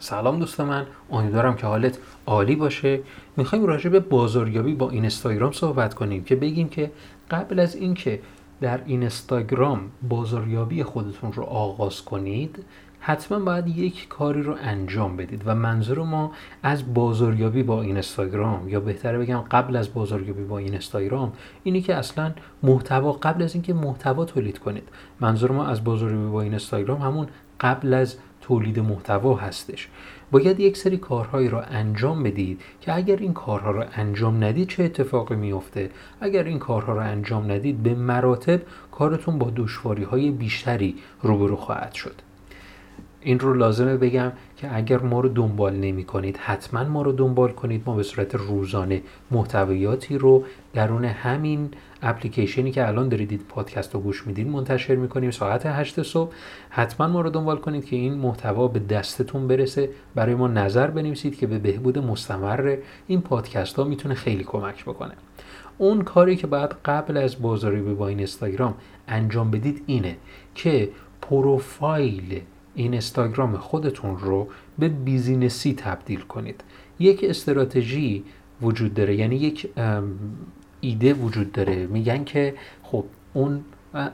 سلام دوست من امیدوارم که حالت عالی باشه. می‌خوایم راجع به بازاریابی با اینستاگرام صحبت کنیم که بگیم که قبل از اینکه در اینستاگرام بازاریابی خودتون رو آغاز کنید حتما باید یک کاری رو انجام بدید و منظور ما از بازاریابی با اینستاگرام یا بهتره بگم قبل از بازاریابی با اینستاگرام اینی که اصلا محتوا قبل از اینکه محتوا تولید کنید. منظور ما از بازاریابی با اینستاگرام همون قبل از تولید محتوا هستش. باید یک سری کارهایی را انجام بدید که اگر این کارها را انجام ندید چه اتفاقی میفته اگر این کارها را انجام ندید به مراتب کارتون با دشواری های بیشتری روبرو خواهد شد. این رو لازمه بگم که اگر ما رو دنبال نمی کنید حتما ما رو دنبال کنید. ما به صورت روزانه محتویاتی رو درون همین اپلیکیشنی که الان دارید پادکست رو گوش می‌دید منتشر می‌کنیم. ساعت 8 صبح. حتما ما رو دنبال کنید که این محتوا به دستتون برسه. برای ما نظر بنویسید که به بهبود مستمر این پادکست ها می‌تونه خیلی کمک بکنه. اون کاری که باید قبل از بازاری با این اینستاگرام انجام بدید اینه که پروفایل اینستاگرام خودتون رو به بیزینسی تبدیل کنید. یک استراتژی وجود داره یعنی یک ایده وجود داره. میگن که خب اون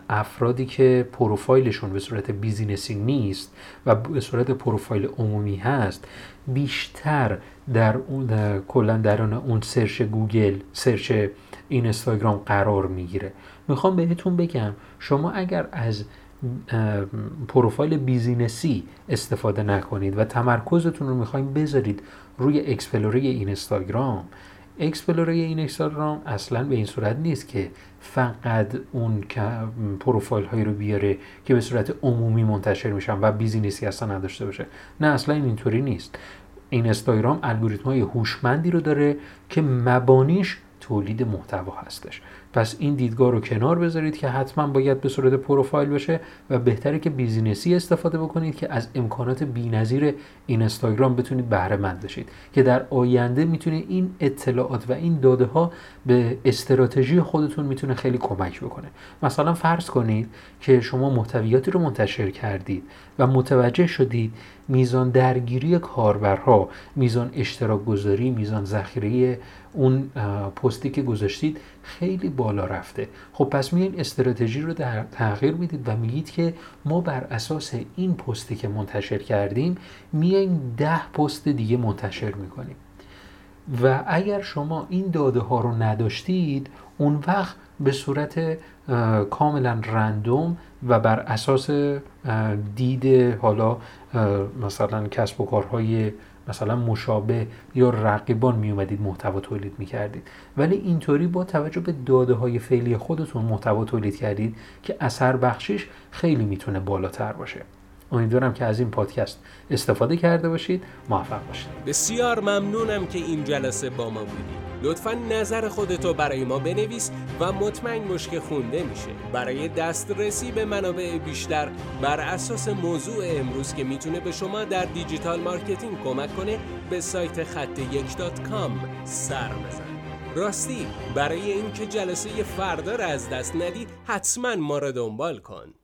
افرادی که پروفایلشون به صورت business ی نیست و به صورت پروفایل عمومی هست بیشتر در اون کلا درون اون search گوگل search اینستاگرام قرار می‌گیره. می‌خوام بهتون بگم شما اگر از پروفایل business ی استفاده نکنید و تمرکزتون رو می‌خوایم بذارید روی explore ی اینستاگرام. explore ی این اینستاگرام اصلا به این صورت نیست که فقط اون پروفایل هایی رو بیاره که به صورت عمومی منتشر میشن و business ی اصلا نداشته باشه. نه اصلا این اینطوری نیست. این اینستاگرام الگوریتم های هوشمندی رو داره که مبانیش تولید محتوا هستش. پس این دیدگاه رو کنار بذارید که حتما باید به صورت پروفایل بشه و بهتره که business ی استفاده بکنید که از امکانات بی‌نظیر این اینستاگرام بتونید بهره مند بشید. که در آینده می‌تونه این اطلاعات و این داده ها به استراتژی خودتون می‌تونه خیلی کمک بکنه. مثلا فرض کنید که شما محتویاتی رو منتشر کردید و متوجه شدید میزان درگیری کاربرها میزان اشتراک گذاری میزان ذخیره اون پستی که گذاشتید خیلی بالا رفته. خب پس میایین استراتژی رو تغییر می‌دید و میگید که ما بر اساس این پستی که منتشر کردیم میاییم ده پست دیگه منتشر می‌کنیم. و اگر شما این داده ها رو نداشتید اون وقت به صورت کاملا رندوم و بر اساس دید حالا مثلا کسب و کارهای مثلا مشابه یا رقیبان می اومدید محتوا تولید می کردید ولی اینطوری با توجه به داده های فعلی خودتون محتوا تولید کردید که اثر بخشش خیلی می‌تونه بالاتر باشه. امیدوارم که از این پادکست استفاده کرده باشید. موفق باشید. بسیار ممنونم که این جلسه با ما بودید. لطفا نظر خودتو برای ما بنویس و مطمئن که خونده میشه. برای دسترسی به منابع بیشتر بر اساس موضوع امروز که می‌تونه به شما در digital marketing کمک کنه به سایت خط یک سر بزن. راستی برای اینکه جلسه فردا را از دست ندی حتما ما را دنبال کن.